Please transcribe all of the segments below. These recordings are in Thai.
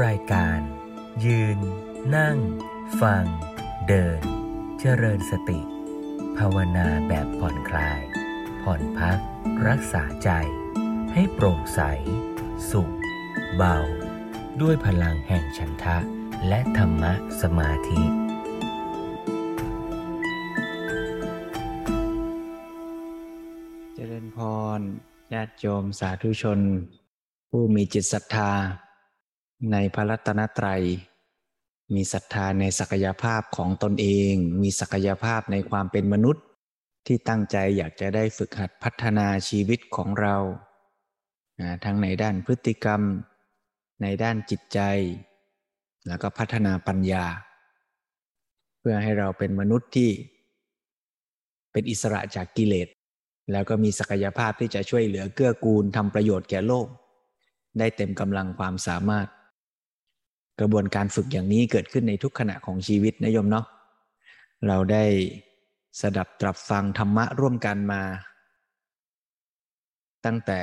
รายการ ยืน นั่ง ฟัง เดิน เจริญสติ ภาวนาแบบผ่อนคลาย ผ่อนพัก รักษาใจ ให้โปร่งใส สุข เบา ด้วยพลังแห่งฉันทะ และธรรมะสมาธิเจริญพรญาติโยมสาธุชน ผู้มีจิตศรัทธา ในพระรัตนตรัย มีศรัทธาในศักยภาพของตนเอง มีศักยภาพในความเป็นมนุษย์ ที่ตั้งใจอยากจะได้ฝึกหัดพัฒนาชีวิตของเราทั้งในด้านพฤติกรรม ในด้านจิตใจ แล้วก็พัฒนาปัญญา เพื่อให้เราเป็นมนุษย์ที่ เป็นอิสระจากกิเลสแล้วก็มีศักยภาพที่จะช่วยเหลือเกื้อกูลทำประโยชน์แก่โลก ได้เต็มกำลังความสามารถ กระบวนการฝึกอย่างนี้เกิดขึ้นในทุกขณะของชีวิตนะโยมเนาะเราได้สดับตรับฟังธรรมะร่วมกันมา ตั้งแต่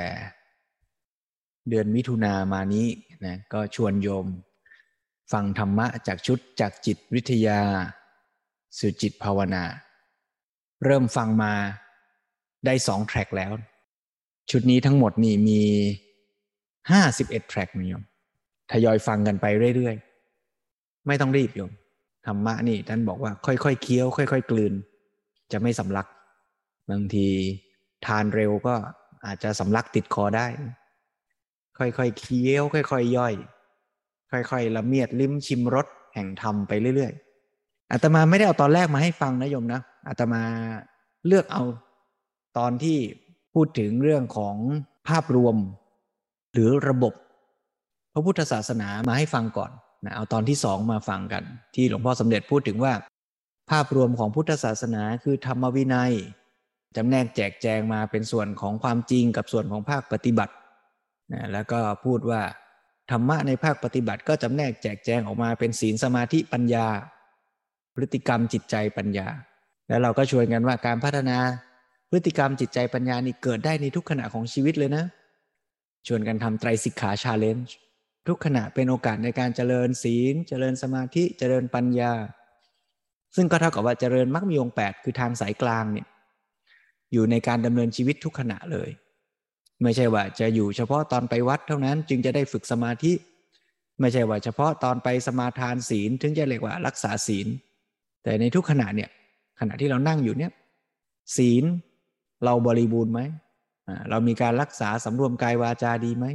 เดือนมิถุนามานี้นะก็ชวนโยม ฟังธรรมะจากชุดจากจิตวิทยา สู่จิตภาวนา เริ่มฟังมาได้สองแทร็กแล้ว ชุดนี้ทั้งหมดนี่มีห้าสิบเอ็ดแทร็กนิยม ทยอยฟังกันไปเรื่อยๆ ไม่ต้องรีบโยมธรรมะนี่ท่านบอกว่าค่อยๆเคี้ยว ค่อย ๆ กลืน จะไม่สำลัก บางทีทานเร็วก็อาจจะสำลักติดคอได้ ค่อยๆเคี้ยว ค่อยๆย่อย ค่อยๆละเมียดลิ้มชิมรสแห่งธรรมไปเรื่อยๆอาตมาไม่ได้เอาตอนแรกมาให้ฟังนะโยมนะอาตมาเลือกเอาตอนที่พูดถึงเรื่องของภาพรวม หรือระบบ พระพุทธศาสนามาให้ฟังก่อนนะเอาตอนที่สองมาฟังกัน ที่หลวงพ่อสมเด็จพูดถึงว่า ภาพรวมของพุทธศาสนาคือธรรมวินัยจำแนกแจกแจงมาเป็นส่วนของความจริงกับส่วนของภาคปฏิบัตินะแล้วก็พูดว่าธรรมะในภาคปฏิบัติก็จำแนกแจกแจงออกมาเป็นศีลสมาธิปัญญา พฤติกรรมจิตใจปัญญา แล้วเราก็ชวนกันว่าการพัฒนาพฤติกรรมจิตใจปัญญานี่เกิดได้ในทุกขณะของชีวิตเลยนะ ชวนกันทำไตรสิกขาชาเลนจ์ ทุกขณะเป็นโอกาสในการเจริญศีล เจริญสมาธิเจริญปัญญา ซึ่งก็เท่ากับว่าเจริญมรรคมีองค์8คือทางสายกลางเนี่ยอยู่ในการดำเนินชีวิตทุกขณะเลย ไม่ใช่ว่าจะอยู่เฉพาะตอนไปวัดเท่านั้นจึงจะได้ฝึกสมาธิ ไม่ใช่ว่าเฉพาะตอนไปสมาทานศีลถึงจะเรียกว่ารักษาศีล แต่ในทุกขณะเนี่ยขณะที่เรานั่งอยู่เนี่ยศีลเราบริบูรณ์ไหมเรามีการรักษาสำรวมกายวาจาดีไหม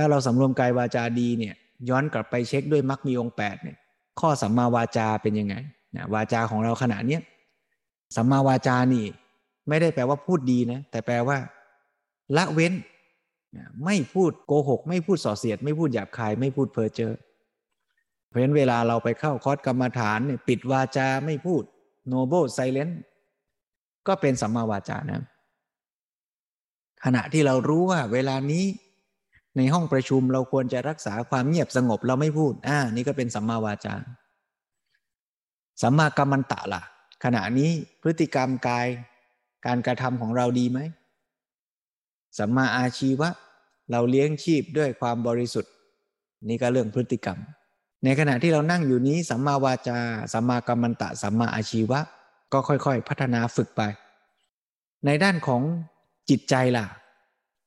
ถ้าเราสำรวมกายวาจาดีเนี่ยย้อนกลับไปเช็คด้วยมรรคมีองค์แปดเนี่ยข้อสัมมาวาจาเป็นยังไงนะวาจาของเราขณะเนี้ยสัมมาวาจานี่ ไม่ได้แปลว่าพูดดีนะแต่แปลว่า ละเว้นไม่พูดโกหก ไม่พูดส่อเสียด ไม่พูดหยาบคาย ไม่พูดเพ้อเจ้อเพราะฉะนั้นเวลาเราไปเข้าคอร์สกรรมฐานเนี่ยปิดวาจาไม่พูด noble silence ก็เป็นสัมมาวาจานะ ขณะที่เรารู้ว่าเวลานี้ ในห้องประชุมเราควรจะรักษาความเงียบสงบเราไม่พูด อ่า นี่ก็เป็นสัมมาวาจา สัมมากรรมันตะล่ะ ขณะนี้พฤติกรรมกาย การกระทำของเราดีไหม สัมมาอาชีวะ เราเลี้ยงชีพด้วยความบริสุทธิ์ นี่ก็เรื่องพฤติกรรม ในขณะที่เรานั่งอยู่นี้สัมมาวาจา สัมมากรรมันตะ สัมมาอาชีวะ ก็ค่อยๆ พัฒนาฝึกไป ในด้านของจิตใจล่ะ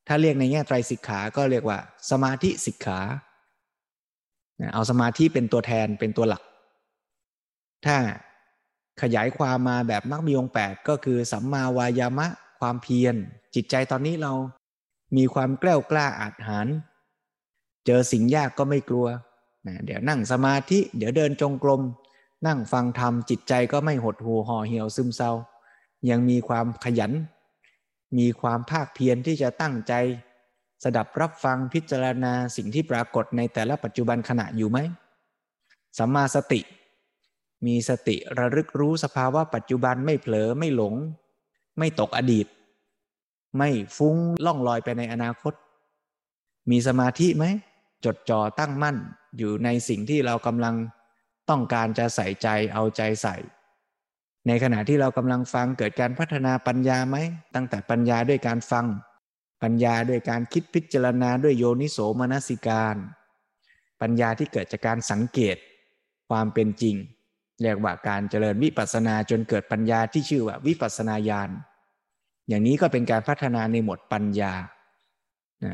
ถ้าเรียกในแง่ไตรสิกขา ก็เรียกว่า สมาธิสิกขา เอาสมาธิเป็นตัวแทนเป็นตัวหลัก ถ้าขยายความมาแบบมักมีองแปดก็คือสัมมาวายามะ ความเพียร จิตใจตอนนี้เรามีความกล้ากล้าอาจหาร เจอสิ่งยากก็ไม่กลัวเดี๋ยวนั่งสมาธิ เดี๋ยวเดินจงกรม นั่งฟังธรรมจิตใจก็ไม่หดหูห่อเหี่ยวซึมเศร้า ยังมีความขยัน มีความภาคเพียรที่จะตั้งใจ สดับรับฟังพิจารณาสิ่งที่ปรากฏในแต่ละปัจจุบันขณะอยู่ไหมสัมมาสติ มีสติระลึกรู้สภาวะปัจจุบันไม่เผลอไม่หลง ไม่ตกอดีต ไม่ฟุ้งล่องลอยไปในอนาคต มีสมาธิไหมจดจ่อตั้งมั่นอยู่ในสิ่งที่เรากำลังต้องการจะใส่ใจเอาใจใส่ ในขณะที่เรากำลังฟังเกิดการพัฒนาปัญญาไหม ตั้งแต่ปัญญาด้วยการฟัง ปัญญาด้วยการคิดพิจารณาด้วยโยนิโสมนสิการ ปัญญาที่เกิดจากการสังเกต ความเป็นจริง เรียกว่าการเจริญวิปัสสนาจนเกิดปัญญาที่ชื่อว่าวิปัสสนาญาณอย่างนี้ก็เป็นการพัฒนาในหมวดปัญญา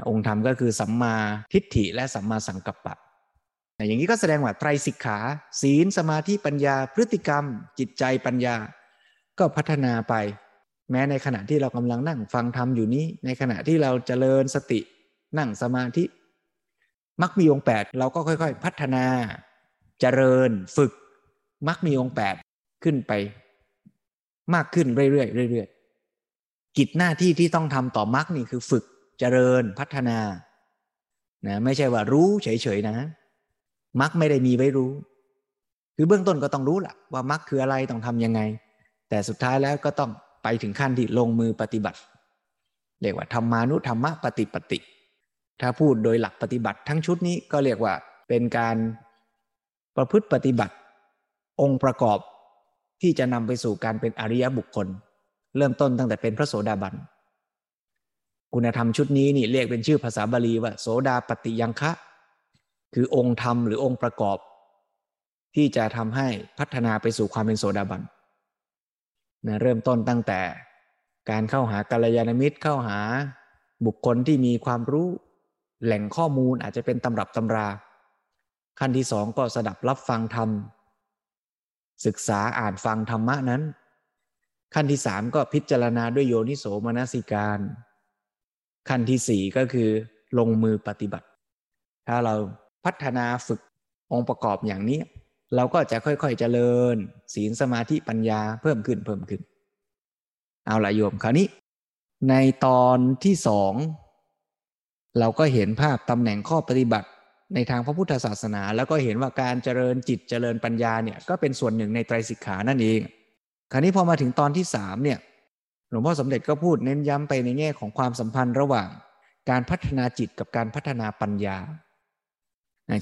องค์ธรรมก็คือสัมมาทิฏฐิและสัมมาสังกัปปะ อย่างนี้ก็แสดงว่าไตรสิกขา ศีลสมาธิปัญญา พฤติกรรม จิตใจปัญญา ก็พัฒนาไป แม้ในขณะที่เรากำลังนั่งฟังธรรมอยู่นี้ ในขณะที่เราเจริญสตินั่งสมาธิมักมีองค์แปดเราก็ค่อย ๆ พัฒนา เจริญฝึกมักมีองค์แปดขึ้นไป มากขึ้นเรื่อยๆเรื่อยๆกิจหน้าที่ที่ต้องทำต่อมักนี่คือฝึกเจริญพัฒนานะไม่ใช่ว่ารู้เฉยๆนะ มักไม่ได้มีไว้รู้ คือเบื้องต้นก็ต้องรู้แหละว่ามักคืออะไรต้องทำยังไง แต่สุดท้ายแล้วก็ต้องไปถึงขั้นที่ลงมือปฏิบัติ เรียกว่าธรรมานุธรรมะปฏิปติ ถ้าพูดโดยหลักปฏิบัติทั้งชุดนี้ก็เรียกว่าเป็นการประพฤติปฏิบัติ องค์ประกอบที่จะนำไปสู่การเป็นอริยบุคคล เริ่มต้นตั้งแต่เป็นพระโสดาบัน คุณธรรมชุดนี้นี่เรียกเป็นชื่อภาษาบาลีว่า โสดาปฏิยังคะ คือองค์ธรรมหรือองค์ประกอบ ที่จะทำให้พัฒนาไปสู่ความเป็นโสดาบันนะเริ่มต้นตั้งแต่การเข้าหากัลยาณมิตรเข้าหาบุคคลที่มีความรู้แหล่งข้อมูลอาจจะเป็นตำรับตำรา ขั้นที่สองก็สดับรับฟังธรรม ศึกษาอ่านฟังธรรมะนั้น ขั้นที่สามก็พิจารณาด้วยโยนิโสมนสิการ ขั้นที่สี่ก็คือลงมือปฏิบัติ ถ้าเรา พัฒนาฝึกองค์ประกอบอย่างนี้ เราก็จะค่อยๆเจริญ ศีลสมาธิปัญญาเพิ่มขึ้นเพิ่มขึ้น เอาละโยมคราวนี้ ในตอนที่สองเราก็เห็นภาพตำแหน่งข้อปฏิบัติในทางพระพุทธศาสนา แล้วก็เห็นว่าการเจริญจิตเจริญปัญญาเนี่ยก็เป็นส่วนหนึ่งในไตรสิกขานั่นเอง คราวนี้พอมาถึงตอนที่สามเนี่ยหลวงพ่อสมเด็จก็พูดเน้นย้ำไปในแง่ของความสัมพันธ์ระหว่าง การพัฒนาจิตกับการพัฒนาปัญญา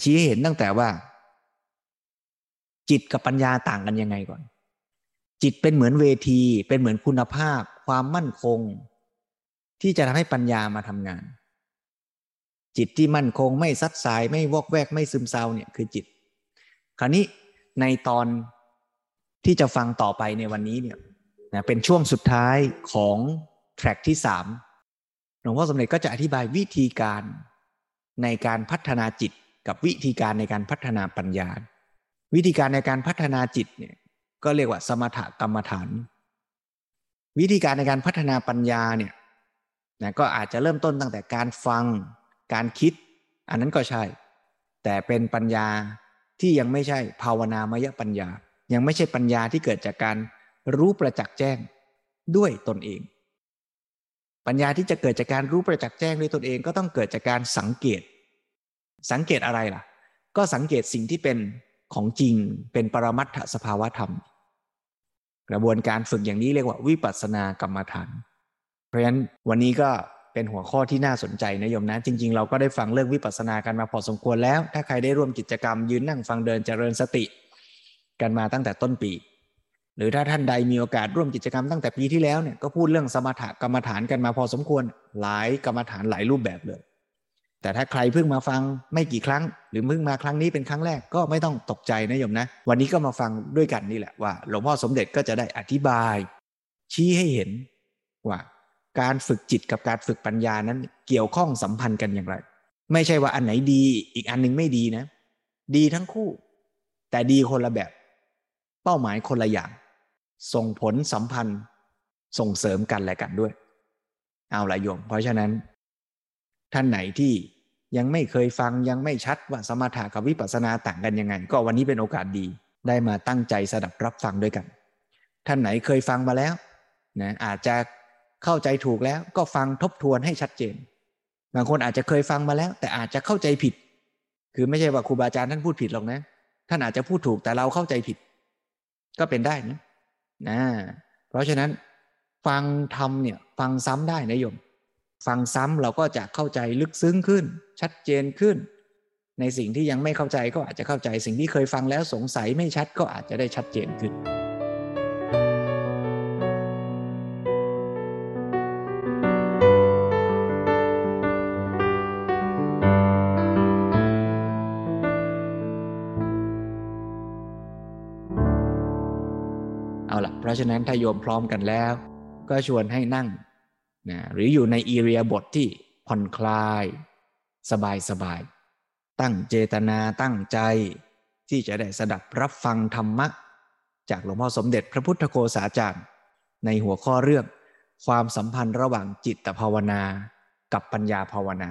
ชี้ให้เห็นตั้งแต่ว่า จิตกับปัญญาต่างกันยังไงก่อน จิตเป็นเหมือนเวที เป็นเหมือนคุณภาพ ความมั่นคง ที่จะทำให้ปัญญามาทำงาน จิตที่มั่นคงไม่ซัดสายไม่วอกแวกไม่ซึมเศร้าเนี่ยคือจิต คราวนี้ในตอนที่จะฟังต่อไปในวันนี้เนี่ยนะเป็นช่วงสุดท้ายของแทร็กที่สามหลวงพ่อสมเด็จก็จะอธิบายวิธีการในการพัฒนาจิต กับวิธีการในการพัฒนาปัญญา วิธีการในการพัฒนาจิตเนี่ยก็เรียกว่าสมถกรรมฐาน วิธีการในการพัฒนาปัญญาเนี่ยนะก็อาจจะเริ่มต้นตั้งแต่การฟังการคิด อันนั้นก็ใช่ แต่เป็นปัญญาที่ยังไม่ใช่ภาวนามยปัญญา ยังไม่ใช่ปัญญาที่เกิดจากการรู้ประจักษ์แจ้งด้วยตนเอง ปัญญาที่จะเกิดจากการรู้ประจักษ์แจ้งด้วยตนเองก็ต้องเกิดจากการสังเกต สังเกตอะไรล่ะ ก็สังเกตสิ่งที่เป็นของจริงเป็นปรมัตถสภาวธรรม กระบวนการฝึกอย่างนี้เรียกว่าวิปัสสนากรรมฐาน เพราะฉะนั้นวันนี้ก็เป็นหัวข้อที่น่าสนใจนะโยมนะ จริง ๆ เราก็ได้ฟังเรื่องวิปัสสนากันมาพอสมควรแล้ว ถ้าใครได้ร่วมกิจกรรมยืนนั่งฟังเดินเจริญสติ กันมาตั้งแต่ต้นปี หรือถ้าท่านใดมีโอกาสร่วมกิจกรรมตั้งแต่ปีที่แล้วเนี่ยก็พูดเรื่องสมถกรรมฐานกันมาพอสมควรหลายกรรมฐานหลายรูปแบบเลย แต่ถ้าใครเพิ่งมาฟังไม่กี่ครั้ง หรือเพิ่งมาครั้งนี้เป็นครั้งแรกก็ไม่ต้องตกใจนะโยมนะ วันนี้ก็มาฟังด้วยกันนี่แหละว่าหลวงพ่อสมเด็จก็จะได้อธิบาย ชี้ให้เห็นว่าการฝึกจิตกับการฝึกปัญญานั้นเกี่ยวข้องสัมพันธ์กันอย่างไร ไม่ใช่ว่าอันไหนดีอีกอันนึงไม่ดีนะ ดีทั้งคู่ แต่ดีคนละแบบ เป้าหมายคนละอย่าง ส่งผลสัมพันธ์ส่งเสริมกันและกันด้วย เอาละโยม เพราะฉะนั้น ท่านไหนที่ยังไม่เคยฟังยังไม่ชัดว่าสมถะกับวิปัสสนาต่างกันยังไง ก็วันนี้เป็นโอกาสดีได้มาตั้งใจสดับรับฟังด้วยกัน ท่านไหนเคยฟังมาแล้วนะอาจจะเข้าใจถูกแล้วก็ฟังทบทวนให้ชัดเจน บางคนอาจจะเคยฟังมาแล้ว แต่อาจจะเข้าใจผิด คือไม่ใช่ว่าครูบาอาจารย์ท่านพูดผิดหรอกนะ ท่านอาจจะพูดถูกแต่เราเข้าใจผิด ก็เป็นได้นะนะ เพราะฉะนั้นฟังทำเนี่ยฟังซ้ำได้นะโยม ฟังซ้ำเราก็จะเข้าใจลึกซึ้งขึ้น ชัดเจนขึ้น ในสิ่งที่ยังไม่เข้าใจก็อาจจะเข้าใจสิ่งที่เคยฟังแล้วสงสัยไม่ชัดก็อาจจะได้ชัดเจนขึ้นเอาล่ะเพราะฉะนั้นถ้าโยมพร้อมกันแล้ว ก็ชวนให้นั่ง นะหรืออยู่ในอีเรียบทที่ผ่อนคลาย สบายสบาย ตั้งเจตนาตั้งใจ ที่จะได้สดับรับฟังธรรมะ จากหลวงพ่อสมเด็จพระพุทธโฆษาจารย์ ในหัวข้อเรื่อง ความสัมพันธ์ระหว่างจิตภาวนา กับปัญญาภาวนา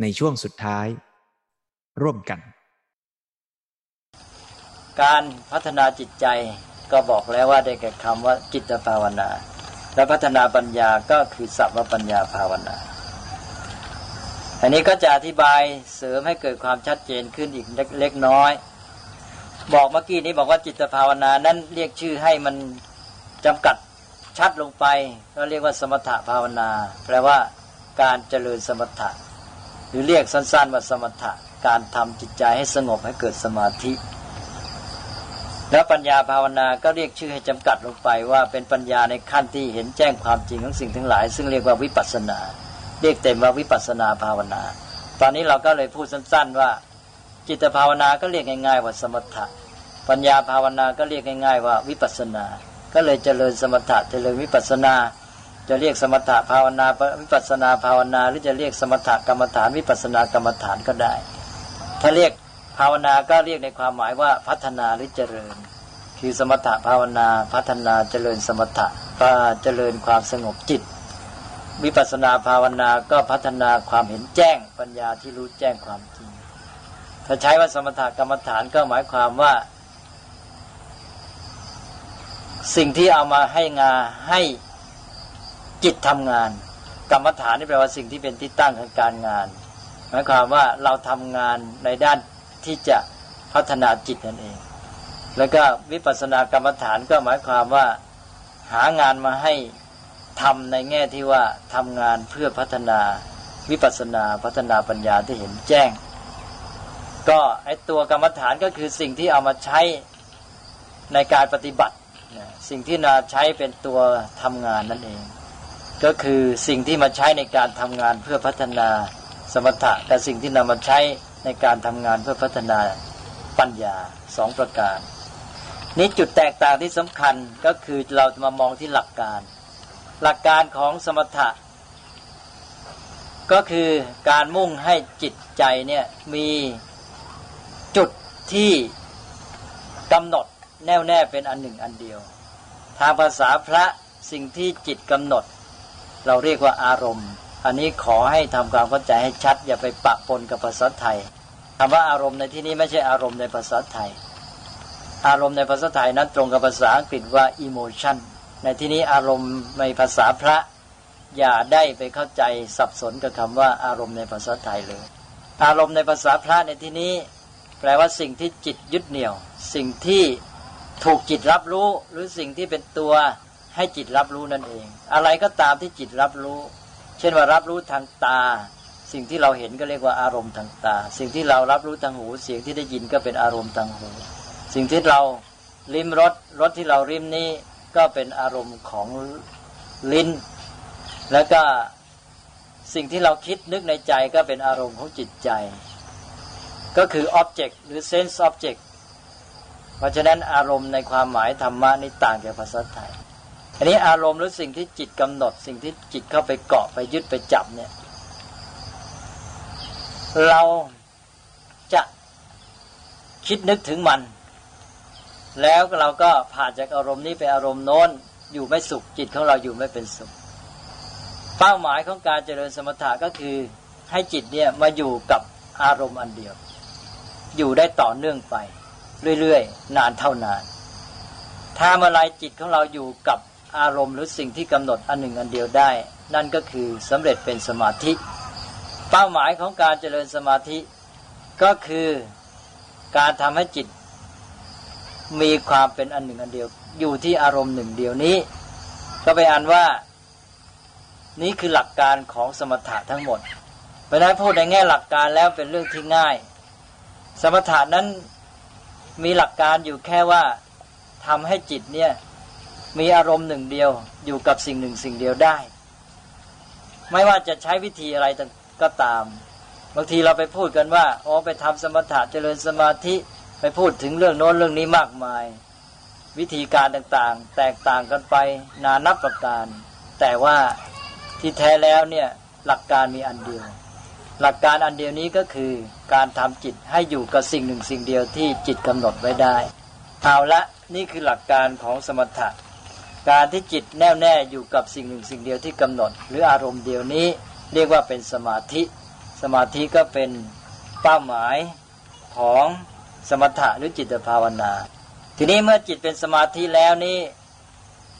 ในช่วงสุดท้าย ร่วมกัน การพัฒนาจิตใจก็บอกแล้วว่าได้แก่คำว่าจิตภาวนา และพัฒนาปัญญาก็คือสัพพปัญญาภาวนา อันนี้ก็จะอธิบายเสริมให้เกิดความชัดเจนขึ้นอีกเล็กน้อย บอกเมื่อกี้นี้บอกว่าจิตภาวนานั้นเรียกชื่อให้มันจำกัดชัดลงไป ก็เรียกว่าสมถะภาวนา แปลว่าการเจริญสมถะ หรือเรียกสั้นๆว่าสมถะ การทำจิตใจให้สงบให้เกิดสมาธิ แล้วปัญญาภาวนาก็เรียกชื่อให้จำกัดลงไปว่าเป็นปัญญาในขั้นที่เห็นแจ้งความจริงของสิ่งทั้งหลาย ซึ่งเรียกว่าวิปัสสนา เรียกเต็มว่าวิปัสนาภาวนา ตอนนี้เราก็เลยพูดสั้น ๆ ว่า จิตภาวนาก็เรียกง่ายๆว่าสมถะ ปัญญาภาวนาก็เรียกง่ายๆว่าวิปัสนา ก็เลยเจริญสมถะเจริญวิปัสนา จะเรียกสมถะภาวนาวิปัสนาภาวนา หรือจะเรียกสมถะกรรมฐานวิปัสนากรรมฐานก็ได้ ถ้าเรียก ภาวนาก็เรียกในความหมายว่าพัฒนาหรือเจริญ คือสมถะภาวนาพัฒนาเจริญสมถะก็เจริญความสงบจิต วิปัสนาภาวนาก็พัฒนาความเห็นแจ้งปัญญาที่รู้แจ้งความจริง ถ้าใช้ว่าสมถกรรมฐานก็หมายความว่า สิ่งที่เอามาให้งาให้จิตทำงาน กรรมฐานนี่แปลว่าสิ่งที่เป็นที่ตั้งของการงาน หมายความว่าเราทำงานในด้าน ที่จะพัฒนาจิตนั่นเอง แล้วก็วิปัสสนากรรมฐานก็หมายความว่าหางานมาให้ทำในแง่ที่ว่าทำงานเพื่อพัฒนาวิปัสสนาพัฒนาปัญญาที่เห็นแจ้ง ก็ไอตัวกรรมฐานก็คือสิ่งที่เอามาใช้ในการปฏิบัติ สิ่งที่นาใช้เป็นตัวทำงานนั่นเอง ก็คือสิ่งที่มาใช้ในการทำงานเพื่อพัฒนาสมถะแต่สิ่งที่นำมาใช้ ในการทำงานเพื่อพัฒนาปัญญาสองประการ นี้จุดแตกต่างที่สำคัญก็คือเราจะมามองที่หลักการ หลักการของสมถะ ก็คือการมุ่งให้จิตใจเนี่ยมีจุดที่กำหนดแน่วแน่เป็นอันหนึ่งอันเดียว ทางภาษาพระสิ่งที่จิตกำหนด เราเรียกว่าอารมณ์ อันนี้ขอให้ทำความเข้าใจให้ชัด อย่าไปปะปนกับภาษาไทย คำว่าอารมณ์ในที่นี้ไม่ใช่อารมณ์ในภาษาไทย อารมณ์ในภาษาไทยนั้นตรงกับภาษาอังกฤษว่า emotion ในที่นี้อารมณ์ในภาษาพระอย่าได้ไปเข้าใจสับสนกับคำว่าอารมณ์ในภาษาไทยเลย อารมณ์ในภาษาพระในที่นี้ แปลว่าสิ่งที่จิตยึดเหนี่ยว สิ่งที่ถูกจิตรับรู้ หรือสิ่งที่เป็นตัวให้จิตรับรู้นั่นเอง อะไรก็ตามที่จิตรับรู้ เช่นว่ารับรู้ทางตา สิ่งที่เราเห็นก็เรียกว่าอารมณ์ทางตา สิ่งที่เรารับรู้ทางหู เสียงที่ได้ยินก็เป็นอารมณ์ทางหู สิ่งที่เราลิ้มรสรสที่เราริมนี้ก็เป็นอารมณ์ของลิ้น แล้วก็สิ่งที่เราคิดนึกในใจก็เป็นอารมณ์ของจิตใจ ก็คือ object หรือ sense object เพราะฉะนั้นอารมณ์ในความหมายธรรมะนี่ต่างจากภาษาไทย อันนี้อารมณ์หรือสิ่งที่จิตกำหนด สิ่งที่จิตเข้าไปเกาะไปยึดไปจับเนี่ย เราจะคิดนึกถึงมัน แล้วเราก็ผ่านจากอารมณ์นี้ไปอารมณ์โน้นอยู่ไม่สุขจิตของเราอยู่ไม่เป็นสุข เป้าหมายของการเจริญสมถะก็คือให้จิตเนี่ยมาอยู่กับอารมณ์อันเดียว อยู่ได้ต่อเนื่องไป เรื่อยๆ นานเท่านาน ถ้าเมื่อไรจิตของเราอยู่กับอารมณ์หรือสิ่งที่กำหนดอันหนึ่งอันเดียวได้ นั่นก็คือสำเร็จเป็นสมาธิ เป้าหมายของการเจริญสมาธิก็คือการทำให้จิต มีความเป็นอันหนึ่งอันเดียว อยู่ที่อารมณ์หนึ่งเดียวนี้ ก็ไปอ่านว่า นี่คือหลักการของสมถะทั้งหมดเพราะนั้นพูดในแง่หลักการแล้วเป็นเรื่องที่ง่าย สมถะนั้นมีหลักการอยู่แค่ว่าทำให้จิตเนี่ยมีอารมณ์หนึ่งเดียวอยู่กับสิ่งหนึ่งสิ่งเดียวได้ ไม่ว่าจะใช้วิธีอะไรต่าง ก็ตามบางทีเราไปพูดกันว่าอ๋อไปทำสมถะเจริญสมาธิไปพูดถึงเรื่องโน้นเรื่องนี้มากมาย วิธีการต่างๆ แตกต่างกันไปนานับประการ แต่ว่าที่แท้แล้วเนี่ยหลักการมีอันเดียว หลักการอันเดียวนี้ก็คือการทำจิตให้อยู่กับสิ่งหนึ่งสิ่งเดียวที่จิตกำหนดไว้ได้เอาละนี่คือหลักการของสมถะการที่จิตแน่วแน่อยู่กับสิ่งหนึ่งสิ่งเดียวที่กำหนด หรืออารมณ์เดียวนี้ เรียกว่าเป็นสมาธิ สมาธิก็เป็นเป้าหมายของสมถะหรือจิตภาวนา ทีนี้เมื่อจิตเป็นสมาธิแล้วนี่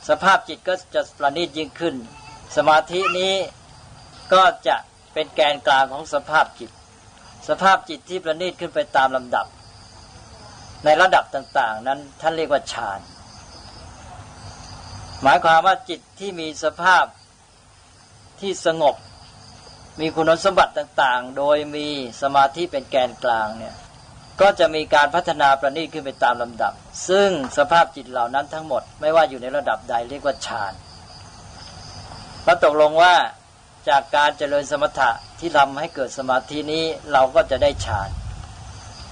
สภาพจิตก็จะประณีตยิ่งขึ้น สมาธินี้ก็จะเป็นแกนกลางของสภาพจิต สภาพจิตที่ประณีตขึ้นไปตามลำดับ ในระดับต่าง ๆ นั้นท่านเรียกว่าฌาน หมายความว่าจิตที่มีสภาพที่สงบ มีคุณสมบัติต่างๆ โดยมีสมาธิเป็นแกนกลางเนี่ยก็จะมีการพัฒนาประณีตขึ้นไปตามลำดับ ซึ่งสภาพจิตเหล่านั้นทั้งหมดไม่ว่าอยู่ในระดับใดเรียกว่าฌานเราตกลงว่าจากการเจริญสมถะที่ทำให้เกิดสมาธินี้เราก็จะได้ฌาน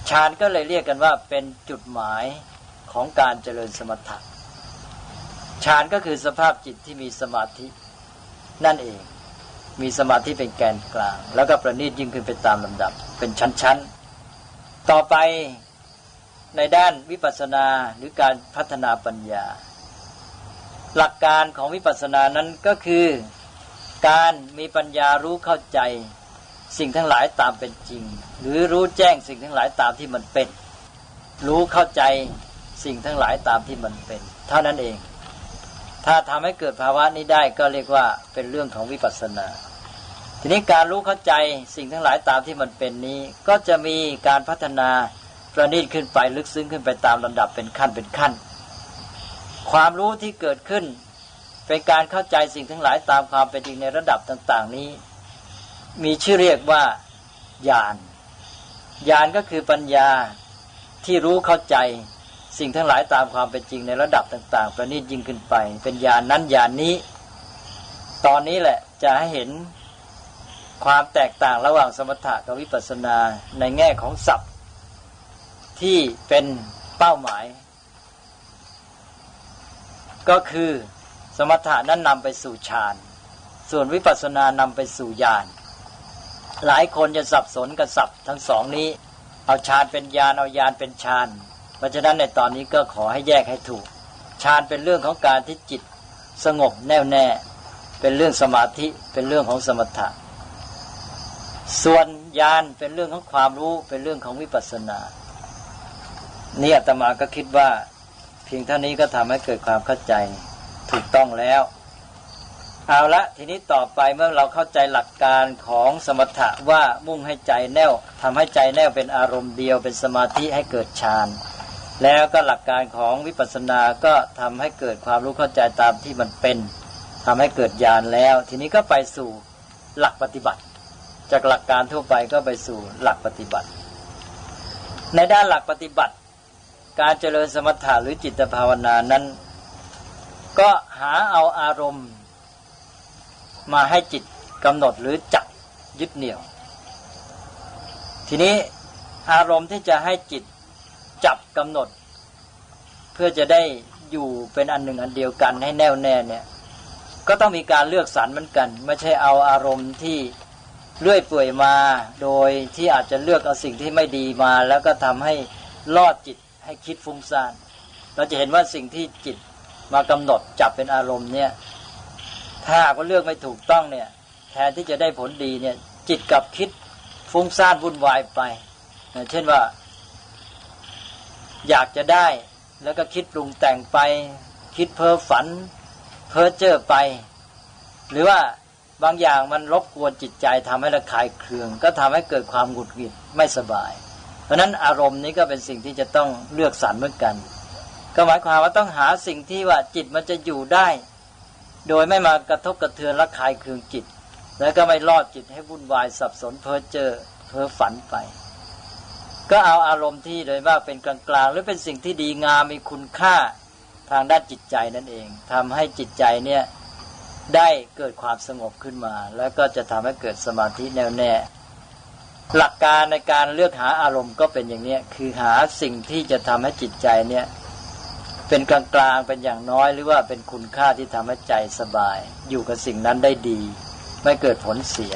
ฌานก็เลยเรียกกันว่าเป็นจุดหมายของการเจริญสมถะฌานก็คือสภาพจิตที่มีสมาธินั่นเอง มีสมาธิเป็นแกนกลาง แล้วก็ประณีตยิ่งขึ้นไปตามลำดับ เป็นชั้นๆ ต่อไปในด้านวิปัสสนาหรือการพัฒนาปัญญา หลักการของวิปัสสนานั้นก็คือ การมีปัญญารู้เข้าใจ สิ่งทั้งหลายตามเป็นจริง หรือรู้แจ้งสิ่งทั้งหลายตามที่มันเป็น รู้เข้าใจสิ่งทั้งหลายตามที่มันเป็น เท่านั้นเอง ถ้าทำให้เกิดภาวะนี้ได้ก็เรียกว่าเป็นเรื่องของวิปัสสนา นี้การรู้เข้าใจสิ่งทั้งหลายตามที่มันเป็นนี้ ก็จะมีการพัฒนาประณีตขึ้นไปลึกซึ้งขึ้นไปตามลำดับเป็นขั้นเป็นขั้น ความรู้ที่เกิดขึ้น เป็นการเข้าใจสิ่งทั้งหลายตามความเป็นจริงในระดับต่าง ๆ นี้ มีชื่อเรียกว่าญาณญาณก็คือปัญญาที่รู้เข้าใจสิ่งทั้งหลายตามความเป็นจริงในระดับต่าง ๆ ประณีตยิ่งขึ้นไป เป็นญาณนนั้นญาณนนี้ ตอนนี้แหละจะให้เห็น ความแตกต่างระหว่างสมถะกับวิปัสสนาในแง่ของศัพท์ที่เป็นเป้าหมาย ก็คือสมถะนั้นนำไปสู่ฌาน ส่วนวิปัสสนานำไปสู่ญาณหลายคนจะสับสนกับศัพท์ทั้งสองนี้ เอาฌานเป็นญาณเอาญาณเป็นฌานเพราะฉะนั้นในตอนนี้ก็ขอให้แยกให้ถูกฌานเป็นเรื่องของการที่จิตสงบแน่วแน่ เป็นเรื่องสมาธิเป็นเรื่องของสมถะ ส่วนญาณเป็นเรื่องของความรู้เป็นเรื่องของวิปัสสนานี่อาตมาก็คิดว่า เพียงเท่านี้ก็ทำให้เกิดความเข้าใจถูกต้องแล้ว เอาละทีนี้ต่อไปเมื่อเราเข้าใจหลักการของสมถะว่ามุ่งให้ใจแน่วทำให้ใจแน่วเป็นอารมณ์เดียวเป็นสมาธิให้เกิดฌานแล้วก็หลักการของวิปัสสนาก็ทำให้เกิดความรู้เข้าใจตามที่มันเป็นทำให้เกิดญาณแล้ว ทีนี้ก็ไปสู่หลักปฏิบัติ จากหลักการทั่วไปก็ไปสู่หลักปฏิบัติ ในด้านหลักปฏิบัติ การเจริญสมถะหรือจิตภาวนานั้น ก็หาเอาอารมณ์ มาให้จิตกำหนดหรือจับยึดเหนี่ยว ทีนี้อารมณ์ที่จะให้จิตจับกำหนด เพื่อจะได้อยู่เป็นอันหนึ่งอันเดียวกันให้แน่วแน่เนี่ยก็ต้องมีการเลือกสรรเหมือนกัน ไม่ใช่เอาอารมณ์ที่ เลื่อยเปื่อยมา โดยที่อาจจะเลือกเอาสิ่งที่ไม่ดีมา แล้วก็ทำให้ลอดจิตให้คิดฟุ้งซ่านเราจะเห็นว่าสิ่งที่จิตมากำหนดจับเป็นอารมณ์เนี่ยถ้าก็เลือกไม่ถูกต้องเนี่ย แทนที่จะได้ผลดีเนี่ย จิตกับคิดฟุ้งซ่านวุ่นวายไป เช่นว่า อยากจะได้แล้วก็คิดปรุงแต่งไป คิดเพ้อฝัน เพ้อเจ้อไป หรือว่า บางอย่างมันรบกวนจิตใจทำให้ระคายเคือง ก็ทำให้เกิดความหงุดหงิดไม่สบาย เพราะนั้นอารมณ์นี้ก็เป็นสิ่งที่จะต้องเลือกสรรเหมือนกัน ก็หมายความว่าต้องหาสิ่งที่ว่าจิตมันจะอยู่ได้ โดยไม่มากระทบกระเทือนระคายเคืองจิต แล้วก็ไม่ลอดจิตให้วุ่นวายสับสนเพ้อเจ้อเพ้อฝันไป ก็เอาอารมณ์ที่โดยว่าเป็นกลางๆหรือเป็นสิ่งที่ดีงามมีคุณค่าทางด้านจิตใจนั่นเองทำให้จิตใจเนี่ย ได้เกิดความสงบขึ้นมา แล้วก็จะทำให้เกิดสมาธิแน่วแน่ หลักการในการเลือกหาอารมณ์ก็เป็นอย่างนี้คือหาสิ่งที่จะทำให้จิตใจเนี่ยเป็นกลางๆเป็นอย่างน้อยหรือว่าเป็นคุณค่าที่ทำให้ใจสบาย อยู่กับสิ่งนั้นได้ดี ไม่เกิดผลเสีย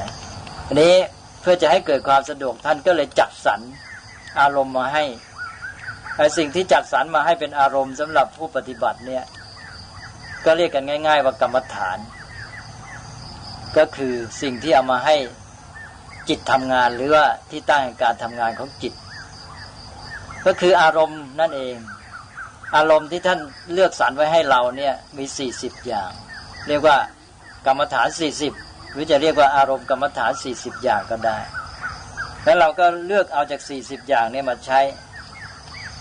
อันนี้เพื่อจะให้เกิดความสะดวกท่านก็เลยจัดสรรอารมณ์มาให้สิ่งที่จัดสรรมาให้เป็นอารมณ์สำหรับผู้ปฏิบัติเนี่ยก็เรียกกันง่าย ๆ ว่ากรรมฐาน ก็คือสิ่งที่เอามาให้จิตทำงานหรือว่าที่ตั้งการทำงานของจิต ก็คืออารมณ์นั่นเอง อารมณ์ที่ท่านเลือกสรรไว้ให้เราเนี่ยมีสี่สิบอย่าง เรียกว่ากรรมฐานสี่สิบหรือจะเรียกว่าอารมณ์กรรมฐานสี่สิบอย่างก็ได้ แล้วเราก็เลือกเอาจากสี่สิบอย่างนี้มาใช้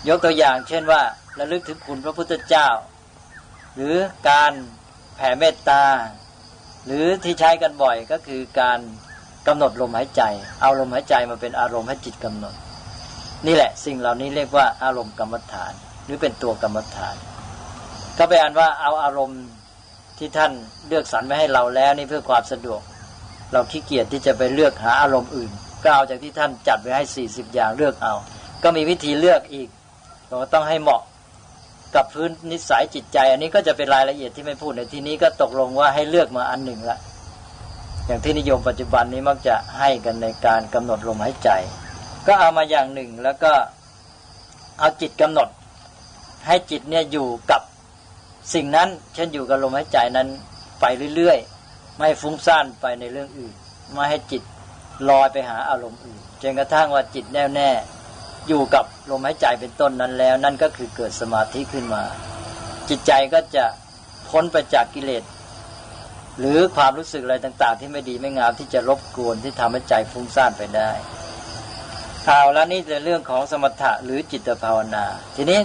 ยกตัวอย่าง เช่นว่าระลึกถึงคุณพระพุทธเจ้า หรือการแผ่เมตตา หรือที่ใช้กันบ่อยก็คือการกำหนดลมหายใจ เอาลมหายใจมาเป็นอารมณ์ให้จิตกำหนด นี่แหละสิ่งเหล่านี้เรียกว่าอารมณ์กรรมฐาน หรือเป็นตัวกรรมฐาน ก็ไปอ่านว่าเอาอารมณ์ที่ท่านเลือกสรรไว้ให้เราแล้วนี่เพื่อความสะดวก เราขี้เกียจที่จะไปเลือกหาอารมณ์อื่น ก็เอาจากที่ท่านจัดไว้ให้สี่สิบอย่างเลือกเอา ก็มีวิธีเลือกอีกเราต้องให้เหมาะ กับพื้นนิสัยจิตใจ อันนี้ก็จะเป็นรายละเอียดที่ไม่พูดในที่นี้ก็ตกลงว่าให้เลือกมาอันหนึ่งละอย่างที่นิยมปัจจุบันนี้มักจะให้กันในการกำหนดลมหายใจ ก็เอามาอย่างหนึ่งแล้วก็เอาจิตกำหนด ให้จิตเนี่ยอยู่กับสิ่งนั้น เช่นอยู่กับลมหายใจนั้นไปเรื่อยๆ ไม่ฟุ้งซ่านไปในเรื่องอื่น ไม่ให้จิตลอยไปหาอารมณ์อื่นจนกระทั่งว่าจิตแน่วแน่ อยู่กับลมหายใจเป็นต้นนั้นแล้ว นั่นก็คือเกิดสมาธิขึ้นมา จิตใจก็จะพ้นไปจากกิเลสหรือความรู้สึกอะไรต่าง ๆ ที่ไม่ดีไม่งามที่จะรบกวนที่ทำให้ใจฟุ้งซ่านไปได้เอาแล้วนี่เป็นเรื่องของสมถะหรือจิตภาวนา ทีนี้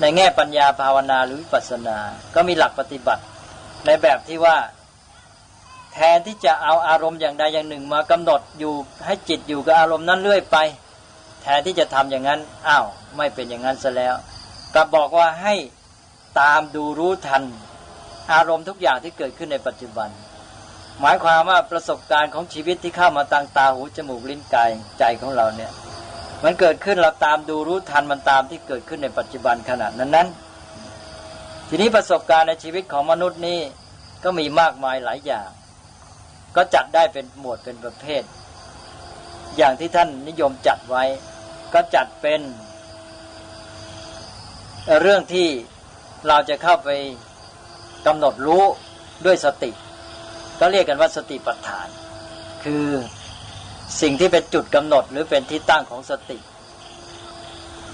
ในแง่ปัญญาภาวนาหรือวิปัสสนา ก็มีหลักปฏิบัติ ในแบบที่ว่า แทนที่จะเอาอารมณ์อย่างใดอย่างหนึ่งมากำหนดอยู่ให้จิตอยู่กับอารมณ์นั้นเรื่อยไป แทนที่จะทำอย่างนั้นอ้าวไม่เป็นอย่างนั้นซะแล้วก็บอกว่าให้ตามดูรู้ทัน อารมณ์ทุกอย่างที่เกิดขึ้นในปัจจุบัน หมายความว่าประสบการณ์ของชีวิตที่เข้ามาทางตาหูจมูกลิ้นกายใจของเราเนี่ย มันเกิดขึ้นเราตามดูรู้ทันมันตามที่เกิดขึ้นในปัจจุบันขณะนั้นนั้นทีนี้ประสบการณ์ในชีวิตของมนุษย์นี่ก็มีมากมายหลายอย่าง ก็จัดได้เป็นหมวดเป็นประเภท อย่างที่ท่านนิยมจัดไว้ ก็จัดเป็น เรื่องที่เราจะเข้าไปกำหนดรู้ด้วยสติ ก็เรียกกันว่าสติปัฏฐาน คือสิ่งที่เป็นจุดกำหนดหรือเป็นที่ตั้งของสติ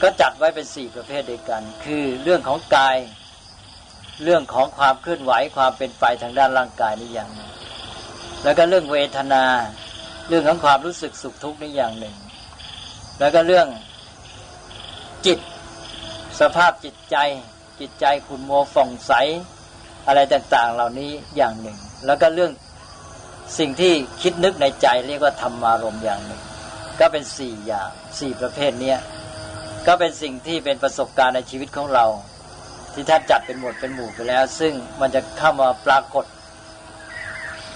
ก็จัดไว้เป็นสี่ประเภทเดียวกัน คือเรื่องของกาย เรื่องของความเคลื่อนไหวความเป็นไปทางด้านร่างกายนี่อย่างหนึ่งแล้วก็เรื่องเวทนา เรื่องของความรู้สึกสุขทุกข์นี่อย่างหนึ่ง แล้วก็เรื่องจิต สภาพจิตใจ จิตใจขุนโมฟ่องใส อะไรต่างๆ เหล่านี้อย่างหนึ่ง แล้วก็เรื่องสิ่งที่คิดนึกในใจเรียกว่าธรรมารมอย่างหนึ่ง ก็เป็นสี่อย่างสี่ประเภทเนี้ยก็เป็นสิ่งที่เป็นประสบการณ์ในชีวิตของเรา ที่ท่านจัดเป็นหมวดเป็นหมู่ไปแล้ว ซึ่งมันจะเข้ามาปรากฏ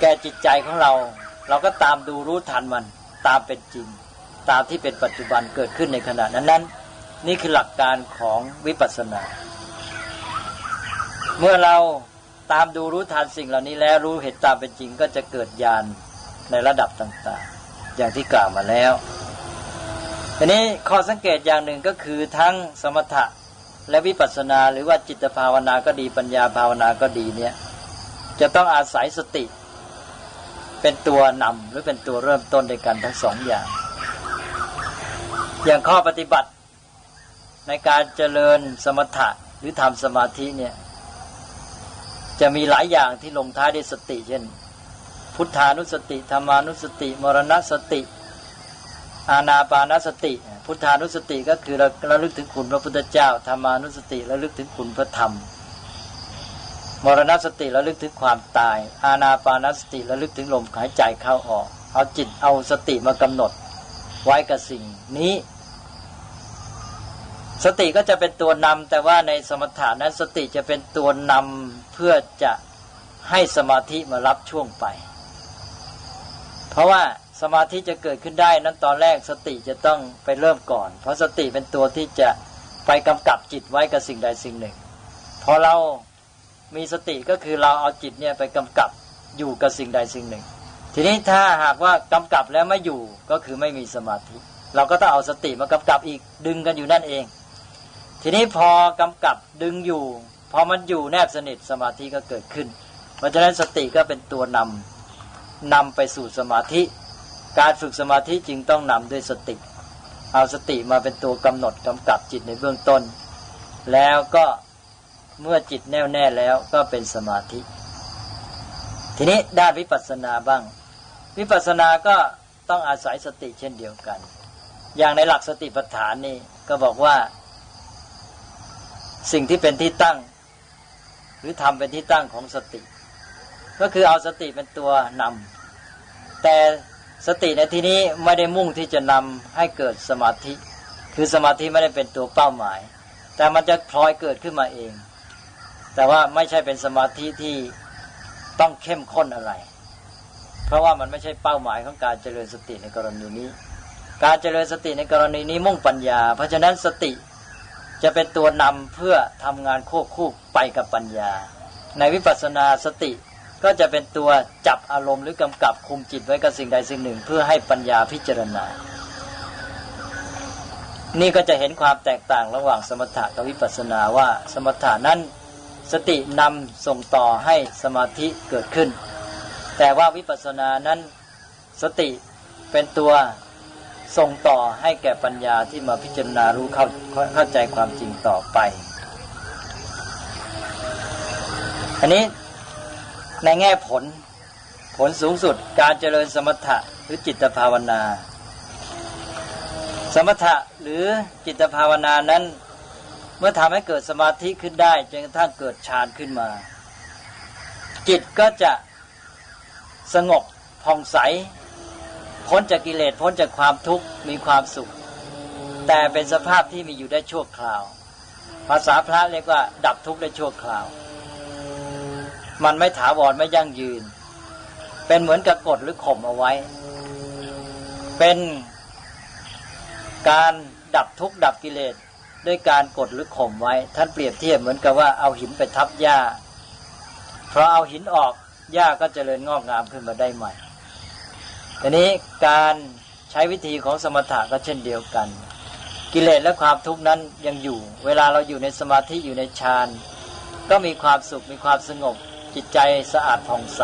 แก่จิตใจของเรา เราก็ตามดูรู้ทันมันตามเป็นจริง ตามที่เป็นปัจจุบันเกิดขึ้นในขณะนั้นนั้นนี่คือหลักการของวิปัสสนา เมื่อเราตามดูรู้ทันสิ่งเหล่านี้แล้วรู้เหตุตามเป็นจริงก็จะเกิดญาณในระดับต่างๆ อย่างที่กล่าวมาแล้วทีนี้ข้อสังเกตอย่างหนึ่งก็คือทั้งสมถะและวิปัสสนาหรือว่าจิตภาวนาก็ดีปัญญาภาวนาก็ดีเนี่ยจะต้องอาศัยสติ เป็นตัวนำหรือเป็นตัวเริ่มต้นในกันทั้งสองอย่าง อย่างข้อปฏิบัติในการเจริญสมถะหรือทำสมาธิเนี่ยจะมีหลายอย่างที่ลงท้ายด้วยสติ เช่น พุทธานุสติธรรมานุสติ มรณสติ อาณาปานสติ พุทธานุสติก็คือเราระลึกถึงคุณพระพุทธเจ้าธรรมานุสติระลึกถึงคุณพระธรรม มรณสติระลึกถึงความตาย อาณาปานสติระลึกถึงลมหายใจเข้าออก เอาจิตเอาสติมากำหนด ไว้กับสิ่งนี้ สติก็จะเป็นตัวนำแต่ว่าในสมถานั้นสติจะเป็นตัวนำเพื่อจะให้สมาธิมารับช่วงไป เพราะว่าสมาธิจะเกิดขึ้นได้นั้นตอนแรกสติจะต้องไปเริ่มก่อน เพราะสติเป็นตัวที่จะไปกำกับจิตไว้กับสิ่งใดสิ่งหนึ่งพอเรามีสติก็คือเราเอาจิตเนี่ยไปกำกับอยู่กับสิ่งใดสิ่งหนึ่ง ทีนี้ถ้าหากว่ากำกับแล้วไม่อยู่ก็คือไม่มีสมาธิ เราก็ต้องเอาสติมากำกับอีกดึงกันอยู่นั่นเอง ทีนี้พอกำกับดึงอยู่ พอมันอยู่แนบสนิทสมาธิก็เกิดขึ้น เพราะฉะนั้นสติก็เป็นตัวนำนำไปสู่สมาธิ การฝึกสมาธิจึงต้องนำด้วยสติ เอาสติมาเป็นตัวกำหนดกำกับจิตในเบื้องต้น แล้วก็เมื่อจิตแน่วแน่แล้วก็เป็นสมาธิ ทีนี้ด้านวิปัสสนาบ้าง วิปัสสนาก็ต้องอาศัยสติเช่นเดียวกัน อย่างในหลักสติปัฏฐานนี่ก็บอกว่า สิ่งที่เป็นที่ตั้ง หรือทำเป็นที่ตั้งของสติ ก็คือเอาสติเป็นตัวนำแต่สติในที่นี้ไม่ได้มุ่งที่จะนำให้เกิดสมาธิ คือสมาธิไม่ได้เป็นตัวเป้าหมาย แต่มันจะพลอยเกิดขึ้นมาเอง แต่ว่าไม่ใช่เป็นสมาธิที่ต้องเข้มข้นอะไร เพราะว่ามันไม่ใช่เป้าหมายของการเจริญสติในกรณีนี้ การเจริญสติในกรณีนี้มุ่งปัญญา เพราะฉะนั้นสติจะเป็นตัวนำเพื่อทำงานควบคู่ไปกับปัญญา ในวิปัสสนาสติก็จะเป็นตัวจับอารมณ์หรือกำกับคุมจิตไว้กับสิ่งใดสิ่งหนึ่ง เพื่อให้ปัญญาพิจารณา นี่ก็จะเห็นความแตกต่างระหว่างสมถะกับวิปัสสนาว่าสมถะนั้นสตินำส่งต่อให้สมาธิเกิดขึ้น แต่ว่าวิปัสสนานั้นสติเป็นตัวส่งต่อให้แก่ปัญญาที่มาพิจารณารู้เข้าเข้าใจความจริงต่อไป อันนี้ในแง่ผลผลสูงสุดการเจริญสมถะหรือจิตภาวนา สมถะหรือจิตภาวนานั้น เมื่อทำให้เกิดสมาธิขึ้นได้จนกระทั่งเกิดฌานขึ้นมา จิตก็จะ สงบผ่องใส พ้นจากกิเลสพ้นจากความทุกข์มีความสุข แต่เป็นสภาพที่มีอยู่ได้ชั่วคราว ภาษาพระเรียกว่าดับทุกข์ได้ชั่วคราว มันไม่ถาวรไม่ยั่งยืน เป็นเหมือนกับกดหรือข่มเอาไว้ เป็นการดับทุกข์ดับกิเลสด้วยการกดหรือข่มไว้ ท่านเปรียบเทียบเหมือนกับว่าเอาหินไปทับหญ้าเพราะเอาหินออก หญ้าก็จเจริญงอกงามขึ้นมาได้ใหม่ทีนี้การใช้วิธีของสมถะก็เช่นเดียวกัน กิเลสและความทุกข์นั้นยังอยู่ เวลาเราอยู่ในสมาธิอยู่ในฌานก็มีความสุขมีความสงบ จิตใจสะอาดผ่องใส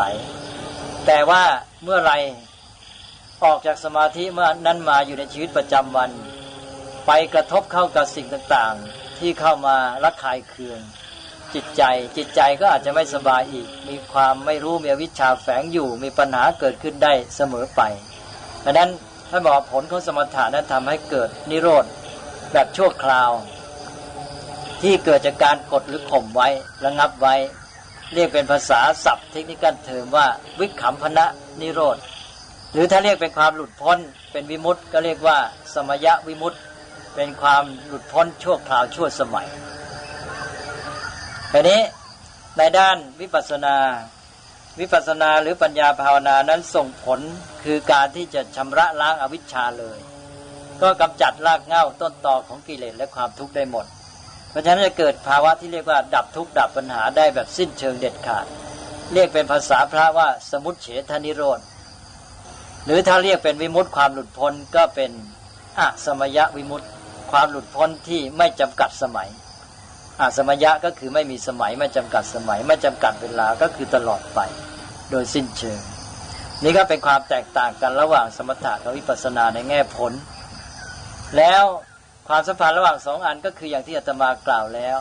แต่ว่าเมื่อไรออกจากสมาธิเมื่อนั้นมาอยู่ในชีวิตประจำวัน ไปกระทบเข้ากับสิ่งต่างๆ ที่เข้ามารักขายเคือง จิตใจ จิตใจก็อาจจะไม่สบายอีก มีความไม่รู้มีวิชาแฝงอยู่ มีปัญหาเกิดขึ้นได้เสมอไปดังนั้นท่านบอกผลของสมถะนั้นทำให้เกิดนิโรธแบบชั่วคราว ที่เกิดจากการกดหรือข่มไว้ระงับไว้ เรียกเป็นภาษาศัพท์เทคนิคการเทอมว่าวิขำพนะนิโรธหรือถ้าเรียกเป็นความหลุดพ้นเป็นวิมุตต์ก็เรียกว่า สมยะวิมุตต์เป็นความหลุดพ้นชั่วคราวชั่วสมัย ทีนี้ในด้านวิปัสนา วิปัสนาหรือปัญญาภาวนานั้นส่งผลคือการที่จะชำระล้างอาวิชชาเลย ก็กำจัดรากเหง้าต้นตอของกิเลสและความทุกข์ได้หมด เพราะฉะนั้นจะเกิดภาวะที่เรียกว่าดับทุกข์ดับปัญหาได้แบบสิ้นเชิงเด็ดขาด เรียกเป็นภาษาพระว่าสมุตเฉทนิโรธหรือถ้าเรียกเป็นวิมุตติความหลุดพ้นก็เป็นอะสมยะวิมุตติความหลุดพ้นที่ไม่จำกัดสมัย อาสมยะก็คือไม่มีสมัยไม่จำกัดสมัย ไม่จำกัดเวลาก็คือตลอดไป โดยสิ้นเชิง นี่ก็เป็นความแตกต่างกันระหว่างสมถะกับวิปัสสนาในแง่ผล แล้วความสัมพันธ์ระหว่างสองอันก็คืออย่างที่อาตมากล่าวแล้ว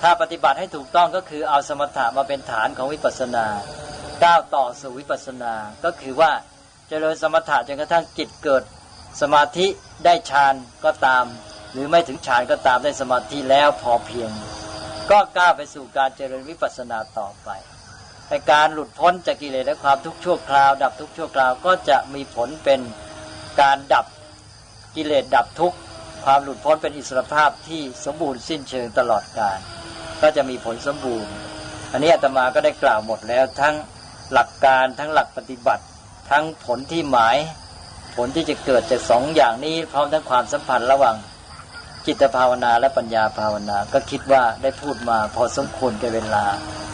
ถ้าปฏิบัติให้ถูกต้องก็คือเอาสมถะมาเป็นฐานของวิปัสสนาก้าวต่อสู่วิปัสสนา ก็คือว่าจเจริญสมถะจนกระทั่งจิตเกิดสมาธิได้ฌานก็ตาม หรือไม่ถึงฌานก็ตามได้สมาธิแล้วพอเพียง ก็ก้าวไปสู่การเจริญวิปัสสนาต่อไปในการหลุดพ้นจากกิเลสและความทุกข์ชั่วคราว ดับทุกข์ชั่วคราวก็จะมีผลเป็นการดับกิเลสดับทุกข์ความหลุดพ้นเป็นอิสรภาพที่สมบูรณ์สิ้นเชิงตลอดกาลก็จะมีผลสมบูรณ์ อันนี้อาตมาก็ได้กล่าวหมดแล้วทั้งหลักการทั้งหลักปฏิบัติ ทั้งผลที่หมาย ผลที่จะเกิดจากสองอย่างนี้พร้อมทั้งความสัมพันธ์ระหว่าง จิตภาวนาและปัญญาภาวนา ก็คิดว่าได้พูดมาพอสมควรแก่เวลา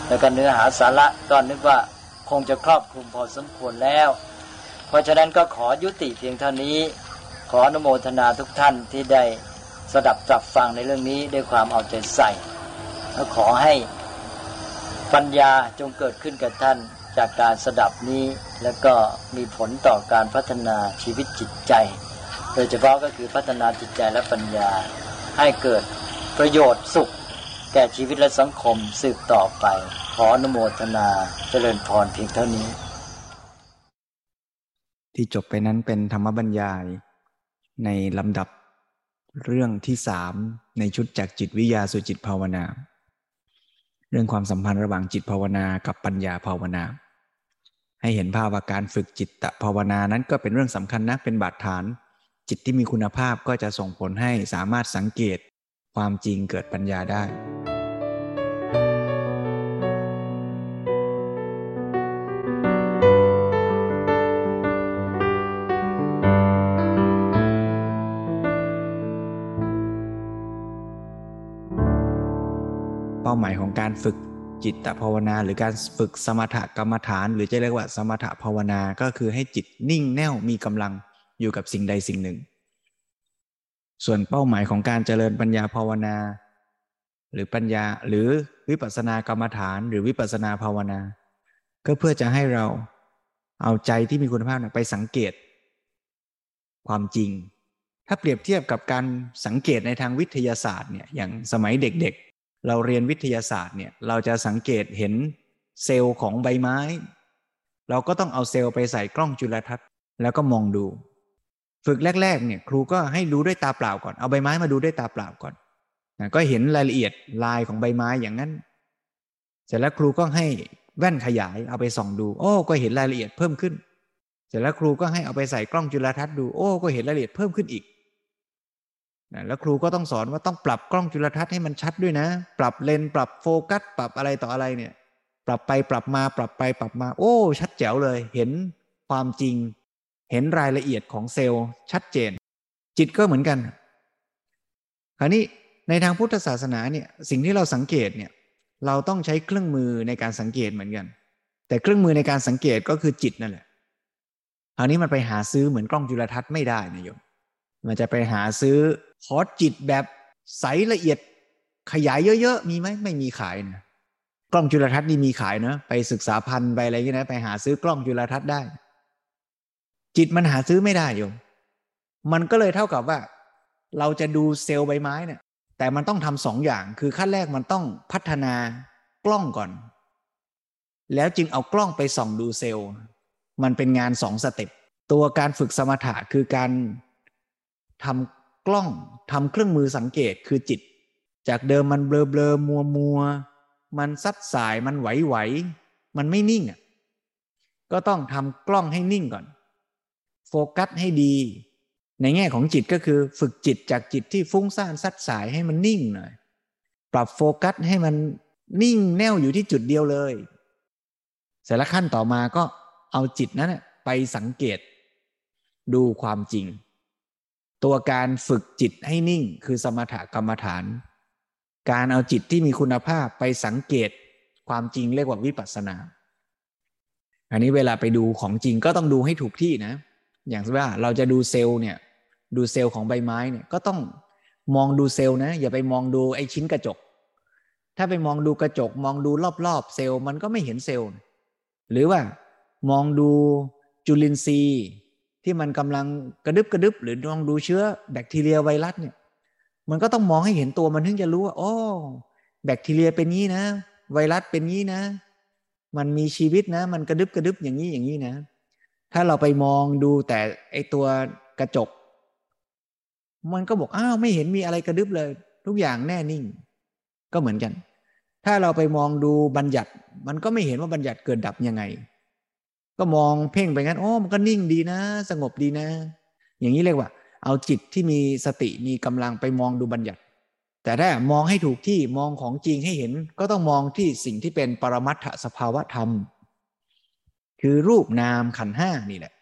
แล้วก็เนื้อหาสาระก็นึกว่าคงจะครอบคลุมพอสมควรแล้ว เพราะฉะนั้นก็ขอยุติเพียงเท่านี้ ขออนุโมทนาทุกท่านที่ได้สดับจับฟังในเรื่องนี้ด้วยความเอาใจใส่และขอให้ปัญญาจงเกิดขึ้นกับท่านจากการสดับนี้แล้วก็มีผลต่อการพัฒนาชีวิตจิตใจ โดยเฉพาะก็คือพัฒนาจิตใจและปัญญา ให้เกิดประโยชน์สุข แก่ชีวิตและสังคมสืบต่อไป ขออนุโมทนาเจริญพรเพียงเท่านี้ ที่จบไปนั้นเป็นธรรมบรรยาย ในลำดับเรื่องที่สามในชุดจากจิตวิทยาสู่จิตภาวนา เรื่องความสัมพันธ์ระหว่างจิตภาวนากับปัญญาภาวนา ให้เห็นภาพว่าการฝึกจิตตภาวนานั้นก็เป็นเรื่องสำคัญนะเป็นบาดฐาน จิตที่มีคุณภาพก็จะส่งผลให้สามารถสังเกตความจริงเกิดปัญญาได้ เป้าหมายของการฝึกจิตภาวนาหรือการฝึกสมถกรรมฐาน หรือจะเรียกว่าสมถภาวนาก็คือให้จิตนิ่งแน่วมีกำลัง อยู่กับสิ่งใดสิ่งหนึ่ง ส่วนเป้าหมายของการเจริญปัญญาภาวนา หรือปัญญาหรือวิปัสสนากรรมฐาน หรือวิปัสสนาภาวนา ก็เพื่อจะให้เราเอาใจที่มีคุณภาพไปสังเกต ความจริง ถ้าเปรียบเทียบกับการสังเกตในทางวิทยาศาสตร์เนี่ยอย่างสมัยเด็กๆ เราเรียนวิทยาศาสตร์เนี่ยเราจะสังเกตเห็นเซลล์ของใบไม้ เราก็ต้องเอาเซลล์ไปใส่กล้องจุลทรรศน์ แล้วก็มองดู ฝึกแรก ๆ เนี่ย ครูก็ให้ดูด้วยตาเปล่าก่อน เอาใบไม้มาดูด้วยตาเปล่าก่อนนะก็เห็นรายละเอียดลายของใบไม้อย่างนั้น เสร็จแล้วครูก็ให้แว่นขยายเอาไปส่องดู โอ้ ก็เห็นรายละเอียดเพิ่มขึ้น เสร็จแล้วครูก็ให้เอาไปใส่กล้องจุลทรรศน์ดู โอ้ ก็เห็นรายละเอียดเพิ่มขึ้นอีกแล้วครูก็ต้องสอนว่าต้องปรับกล้องจุลทรรศน์ให้มันชัดด้วยนะ ปรับเลนปรับโฟกัส ปรับอะไรต่ออะไรเนี่ย ปรับไปปรับมาปรับไปปรับมา โอ้ ชัดแจ๋วเลย เห็นความจริง เห็นรายละเอียดของเซลล์ชัดเจน จิตก็เหมือนกัน คราวนี้ในทางพุทธศาสนาเนี่ยสิ่งที่เราสังเกตเนี่ยเราต้องใช้เครื่องมือในการสังเกตเหมือนกัน แต่เครื่องมือในการสังเกตก็คือจิตนั่นแหละคราวนี้มันไปหาซื้อเหมือนกล้องจุลทรรศน์ไม่ได้นะโยมมันจะไปหาซื้อคอร์สจิตแบบใสละเอียดขยายเยอะๆ มีไหมไม่มีขายนะกล้องจุลทรรศน์นี่มีขายนะไปศึกษาพันไปอะไรอย่างนี้นะไปหาซื้อกล้องจุลทรรศน์ได้ จิตมันหาซื้อไม่ได้โยมมันก็เลยเท่ากับว่า เราจะดูเซลล์ใบไม้เนี่ย แต่มันต้องทำสองอย่าง คือขั้นแรกมันต้องพัฒนากล้องก่อน แล้วจึงเอากล้องไปส่องดูเซลล์ มันเป็นงานสอง step ตัวการฝึกสมถะคือการทำกล้องทำเครื่องมือสังเกตคือจิต จากเดิมมันเบลอเบลอมัวมัวมันซัดส่ายมันไหวไหวมันไม่นิ่งอะก็ต้องทำกล้องให้นิ่งก่อน โฟกัสให้ดี ในแง่ของจิตก็คือฝึกจิตจากจิตที่ฟุ้งซ่านซัดส่ายให้มันนิ่งหน่อย ปรับโฟกัสให้มันนิ่งแน่วอยู่ที่จุดเดียวเลย เสร็จแล้วขั้นต่อมาก็เอาจิตนั้นไปสังเกต ดูความจริง ตัวการฝึกจิตให้นิ่งคือสมถกรรมฐาน การเอาจิตที่มีคุณภาพไปสังเกตความจริงเรียกว่าวิปัสสนา อันนี้เวลาไปดูของจริงก็ต้องดูให้ถูกที่นะ อย่างเช่นว่าเราจะดูเซลล์เนี่ยดูเซลล์ของใบไม้เนี่ยก็ต้องมองดูเซลล์นะ อย่าไปมองดูไอ้ชิ้นกระจก ถ้าไปมองดูกระจก มองดูรอบๆ เซลล์มันก็ไม่เห็นเซลล์ หรือว่ามองดูจุลินทรีย์ ที่มันกำลังกระดึบกระดึบ หรือลองดูเชื้อแบคทีเรียไวรัสเนี่ยมันก็ต้องมองให้เห็นตัวมันถึงจะรู้ว่าโอ้แบคทีเรียเป็นงี้นะ ไวรัสเป็นงี้นะ มันมีชีวิตนะ มันกระดึบกระดึบอย่างนี้อย่างนี้นะ ถ้าเราไปมองดูแต่ไอตัวกระจก มันก็บอกอ้าวไม่เห็นมีอะไรกระดึบเลย ทุกอย่างแน่นิ่ง ก็เหมือนกัน ถ้าเราไปมองดูบัญญัติ มันก็ไม่เห็นว่าบัญญัติเกิดดับยังไง ก็มองเพ่งไปงั้นโอ้มันก็นิ่งดีนะ สงบดีนะ อย่างนี้เรียกว่า เอาจิตที่มีสติมีกำลังไปมองดูบัญญัติ แต่ถ้ามองให้ถูกที่มองของจริงให้เห็น ก็ต้องมองที่สิ่งที่เป็นปรมัตถสภาวะธรรม คือรูปนามขันห้านี่แหละ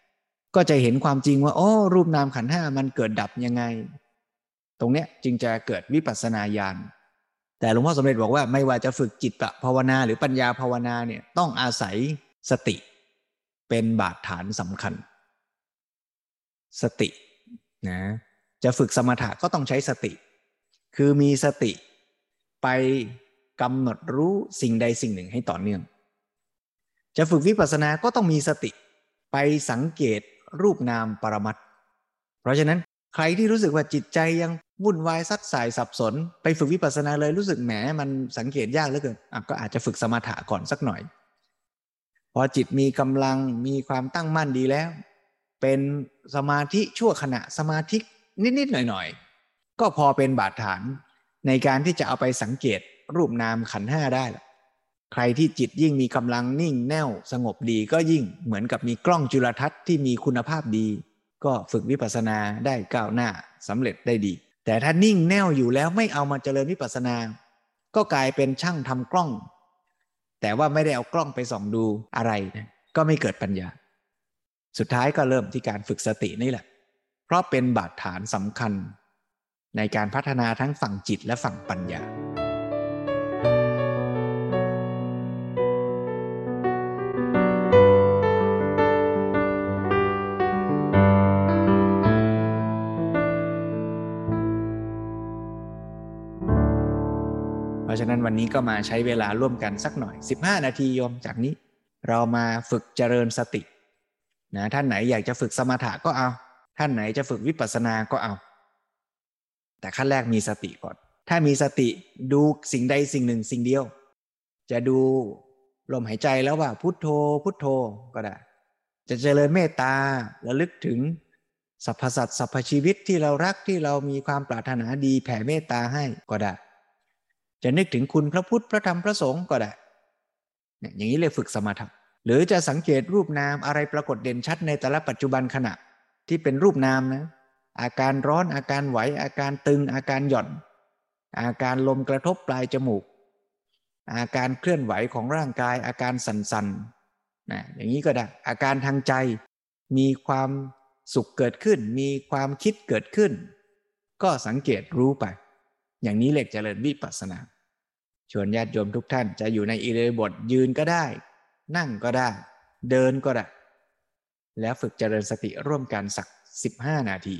ก็จะเห็นความจริงว่าโอ้รูปนามขันห้ามันเกิดดับยังไง ตรงเนี้ยจึงจะเกิดวิปัสสนาญาณแต่หลวงพ่อสมเด็จบอกว่าไม่ว่าจะฝึกจิตภาวนาหรือปัญญาภาวนาเนี่ยต้องอาศัยสติ เป็นบาดฐานสำคัญ สตินะจะฝึกสมถะก็ต้องใช้สติ คือมีสติไปกำหนดรู้สิ่งใดสิ่งหนึ่งให้ต่อเนื่อง จะฝึกวิปัสสนาก็ต้องมีสติไปสังเกตรูปนามปรมัตเพราะฉะนั้นใครที่รู้สึกว่าจิตใจยังวุ่นวายซัดสายสับสน ไปฝึกวิปัสสนาเลยรู้สึกแหมมันสังเกตยากเหลือเกินก็อาจจะฝึกสมถะก่อนสักหน่อย พอจิตมีกำลังมีความตั้งมั่นดีแล้ว เป็นสมาธิชั่วขณะสมาธินิด ๆ หน่อย ๆ ก็พอเป็นบาดฐานในการที่จะเอาไปสังเกตรูปนามขันห้าได้ละ ใครที่จิตยิ่งมีกำลังนิ่งแน่วสงบดีก็ยิ่งเหมือนกับมีกล้องจุลทรรศน์ที่มีคุณภาพดี ก็ฝึกวิปัสสนาได้ก้าวหน้าสำเร็จได้ดี แต่ถ้านิ่งแน่วอยู่แล้วไม่เอามาเจริญวิปัสสนา ก็กลายเป็นช่างทำกล้อง แต่ว่าไม่ได้เอากล้องไปส่องดูอะไรนะก็ไม่เกิดปัญญา สุดท้ายก็เริ่มที่การฝึกสตินี่แหละ เพราะเป็นบาดฐานสำคัญ ในการพัฒนาทั้งฝั่งจิตและฝั่งปัญญา ราะฉะนั้นวันนี้ก็มาใช้เวลาร่วมกันสักหน่อย 15 นาทีโยมจากนี้ เรามาฝึกเจริญสตินะท่านไหนอยากจะฝึกสมถะก็เอา ท่านไหนจะฝึกวิปัสสนาก็เอา แต่ขั้นแรกมีสติก่อน ถ้ามีสติดูสิ่งใดสิ่งหนึ่งสิ่งเดียว จะดูลมหายใจแล้วว่าพุทโธ พุทโธก็ได้ จะเจริญเมตตาระลึกถึงสรรพสัตว์สรรพชีวิตที่เรารักที่เรามีความปรารถนาดีแผ่เมตตาให้ก็ได้ จะนึกถึงคุณพระพุทธพระธรรมพระสงฆ์ก็ได้เนี่ยอย่างนี้เลยฝึกสมถะหรือจะสังเกตรูปนามอะไรปรากฏเด่นชัดในแต่ละปัจจุบันขณะที่เป็นรูปนามนะอาการร้อนอาการไหวอาการตึง อาการหย่อน อาการลมกระทบปลายจมูก อาการเคลื่อนไหวของร่างกายอาการสั่นๆนะอย่างนี้ก็ได้อาการทางใจ มีความสุขเกิดขึ้น มีความคิดเกิดขึ้น ก็สังเกตรู้ไป อย่างนี้เรียกเจริญวิปัสสนา ชวนญาติโยมทุกท่านจะอยู่ในอิริยาบถยืนก็ได้ นั่งก็ได้ เดินก็ได้ แล้วฝึกเจริญสติร่วมกันสักสิบห้านาที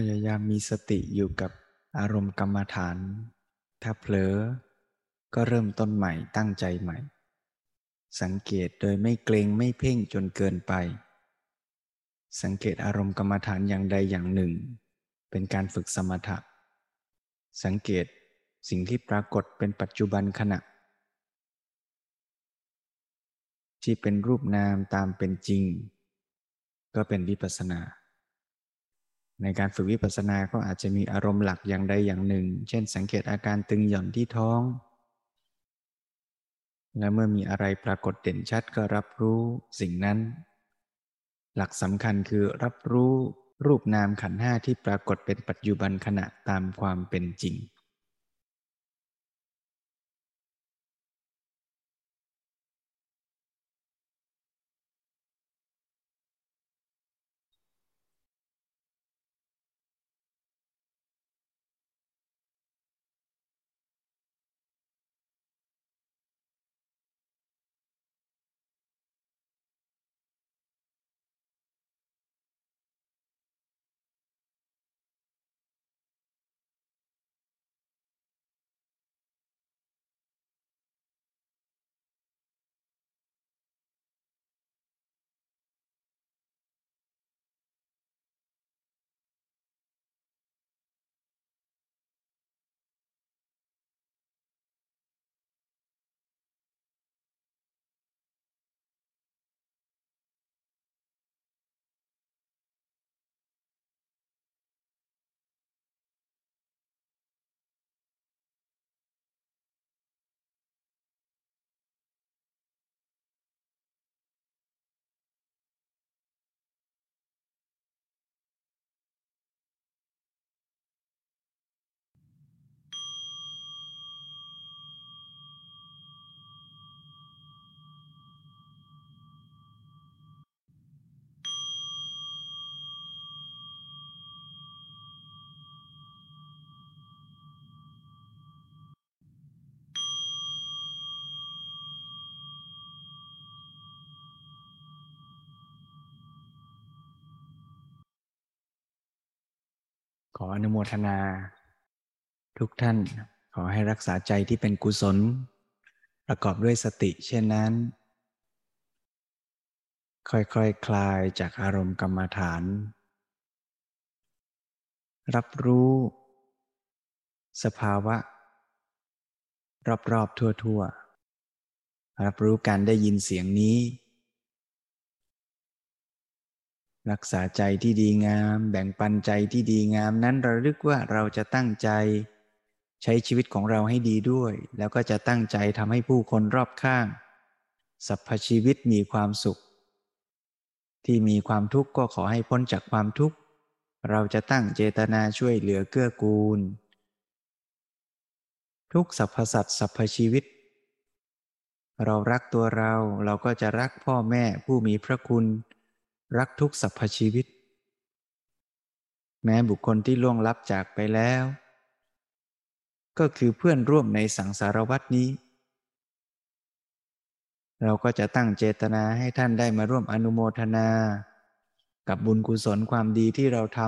พยายามมีสติอยู่กับอารมณ์กรรมฐาน ถ้าเผลอ ก็เริ่มต้นใหม่ตั้งใจใหม่ สังเกตโดยไม่เกรงไม่เพ่งจนเกินไป สังเกตอารมณ์กรรมฐานอย่างใดอย่างหนึ่ง เป็นการฝึกสมถะ สังเกตสิ่งที่ปรากฏเป็นปัจจุบันขณะ ที่เป็นรูปนามตามเป็นจริง ก็เป็นวิปัสสนา ในการฝึกวิปัสสนาก็อาจจะมีอารมณ์หลักอย่างใดอย่างหนึ่ง เช่น สังเกตอาการตึงหย่อนที่ท้อง และเมื่อมีอะไรปรากฏเด่นชัดก็รับรู้สิ่งนั้น หลักสำคัญคือรับรู้รูปนามขันห้าที่ปรากฏเป็นปัจจุบันขณะตามความเป็นจริง ขออนุโมทนา ทุกท่านขอให้รักษาใจที่เป็นกุศล ประกอบด้วยสติเช่นนั้น ค่อยๆคคลายจากอารมณ์กรรมฐาน รับรู้ สภาวะ รอบๆทั่วๆ รับรู้การได้ยินเสียงนี้ รักษาใจที่ดีงาม แบ่งปันใจที่ดีงาม นั้นระลึกว่าเราจะตั้งใจ ใช้ชีวิตของเราให้ดีด้วย แล้วก็จะตั้งใจทำให้ผู้คนรอบข้างสรรพชีวิตมีความสุข ที่มีความทุกข์ก็ขอให้พ้นจากความทุกข์ เราจะตั้งเจตนาช่วยเหลือเกื้อกูล ทุกสรรพสัตว์สรรพชีวิต เรารักตัวเราเราก็จะรักพ่อแม่ผู้มีพระคุณ รักทุกสรรพชีวิต แม้บุคคลที่ล่วงลับจากไปแล้ว ก็คือเพื่อนร่วมในสังสารวัตนี้ เราก็จะตั้งเจตนาให้ท่านได้มาร่วมอนุโมทนา กับบุญกุศลความดีที่เราท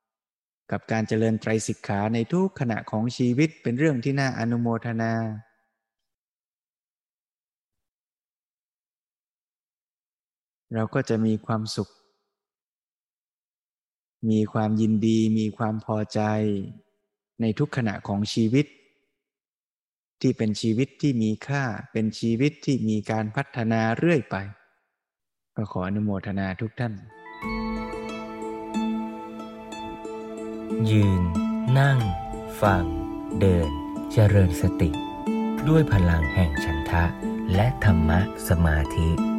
ำกับการเจริญไตรสิกขาในทุกขณะของชีวิตเป็นเรื่องที่น่าอนุโมทนา เราก็จะมีความสุข มีความยินดี มีความพอใจ ในทุกขณะของชีวิต ที่เป็นชีวิตที่มีค่า เป็นชีวิตที่มีการพัฒนาเรื่อยไป ก็ขออนุโมทนาทุกท่าน ยืน นั่ง ฟัง เดิน เจริญสติ ด้วยพลังแห่งฉันทะ และธรรมะสมาธิ